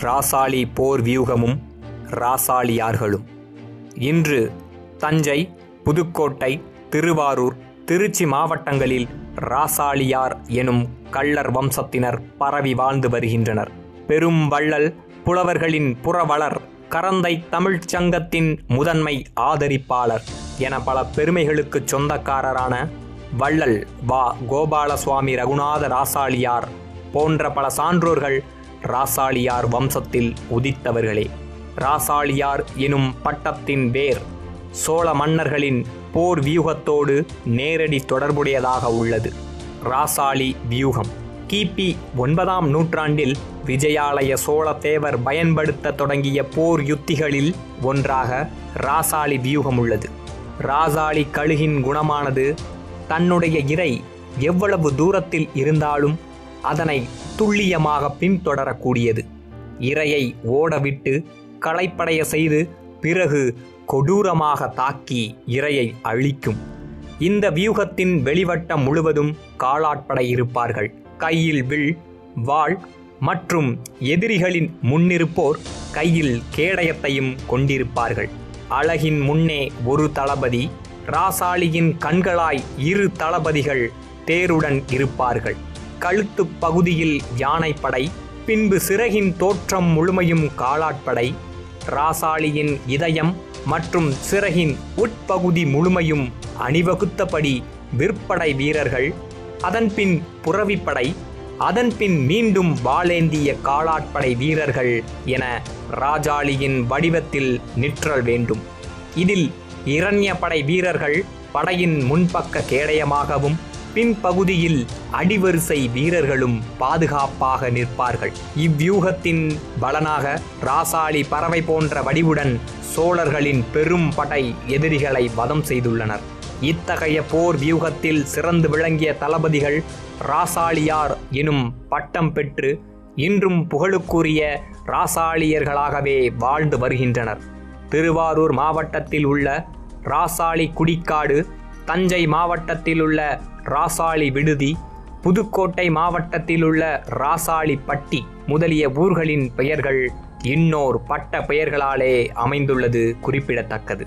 ராசாளி போர் வியூகமும் ராசாளியார்களும். இன்று தஞ்சை புதுக்கோட்டை திருவாரூர் திருச்சி மாவட்டங்களில் ராசாளியார் எனும் கள்ளர் வம்சத்தினர் பரவி வாழ்ந்து வருகின்றனர். பெரும் வள்ளல் புலவர்களின் புறவளர் கரந்தை தமிழ்ச் சங்கத்தின் முதன்மை ஆதரிப்பாளர் என பல பெருமைகளுக்குச் சொந்தக்காரரான வள்ளல் வா. கோபாலசுவாமி ரகுநாத ராசாளியார் போன்ற பல சான்றோர்கள் ராசாளியார் வம்சத்தில் உதித்தவர்களே. ராசாளியார் எனும் பட்டத்தின் வேர் சோழ மன்னர்களின் போர் வியூகத்தோடு நேரடி தொடர்புடையதாக உள்ளது. ராசாளி வியூகம். கிபி ஒன்பதாம் நூற்றாண்டில் விஜயாலய சோழ தேவர் பயன்படுத்த தொடங்கிய போர் யுத்திகளில் ஒன்றாக ராசாளி வியூகம் உள்ளது. ராசாளி கழுகின் குணமானது தன்னுடைய இரை எவ்வளவு தூரத்தில் இருந்தாலும் அதனை துல்லியமாக பின்தொடரக்கூடியது. இரையை ஓடவிட்டு களைப்படைய செய்து பிறகு கொடூரமாக தாக்கி இரையை அழிக்கும். இந்த வியூகத்தின் வெளிவட்டம் முழுவதும் காலாட்படை இருப்பார்கள். கையில் வில் வாள் மற்றும் எதிரிகளின் முன்னிருப்போர் கையில் கேடயத்தையும் கொண்டிருப்பார்கள். அழகின் முன்னே ஒரு தளபதி ராசாளியின் கண்களாய் இரு தளபதிகள் தேருடன் இருப்பார்கள். கழுத்துப் பகுதியில் யானைப்படை பின்பு சிறகின் தோற்றம் முழுமையும் காலாட்படை ராசாளியின் இதயம் மற்றும் சிறகின் உட்பகுதி முழுமையும் அணிவகுத்தபடி விற்படை வீரர்கள் அதன்பின் புறவிப்படை அதன்பின் மீண்டும் வாளேந்திய காலாட்படை வீரர்கள் என ராஜாளியின் வடிவத்தில் நிற்றல் வேண்டும். இதில் இரண்யப்படை வீரர்கள் படையின் முன்பக்க கேடயமாகவும் பின்பகுதியில் அடிவரிசை வீரர்களும் பாதுகாப்பாக நிற்பார்கள். இவ்வியூகத்தின் பலனாக ராசாளி பறவை போன்ற வடிவுடன் சோழர்களின் பெரும் படை எதிரிகளை வதம் செய்துள்ளனர். இத்தகைய போர் வியூகத்தில் சிறந்து விளங்கிய தளபதிகள் ராசாளியார் எனும் பட்டம் பெற்று இன்றும் புகழுக்குரிய ராசாளியர்களாகவே வாழ்ந்து வருகின்றனர். திருவாரூர் மாவட்டத்தில் உள்ள ராசாளி குடிக்காடு தஞ்சை மாவட்டத்தில் உள்ள ராசாளி விடுதி புதுக்கோட்டை மாவட்டத்தில் உள்ள ராசாளி பட்டி முதலிய ஊர்களின் பெயர்கள் இன்னோர் பட்ட பெயர்களாலே அமைந்துள்ளது குறிப்பிடத்தக்கது.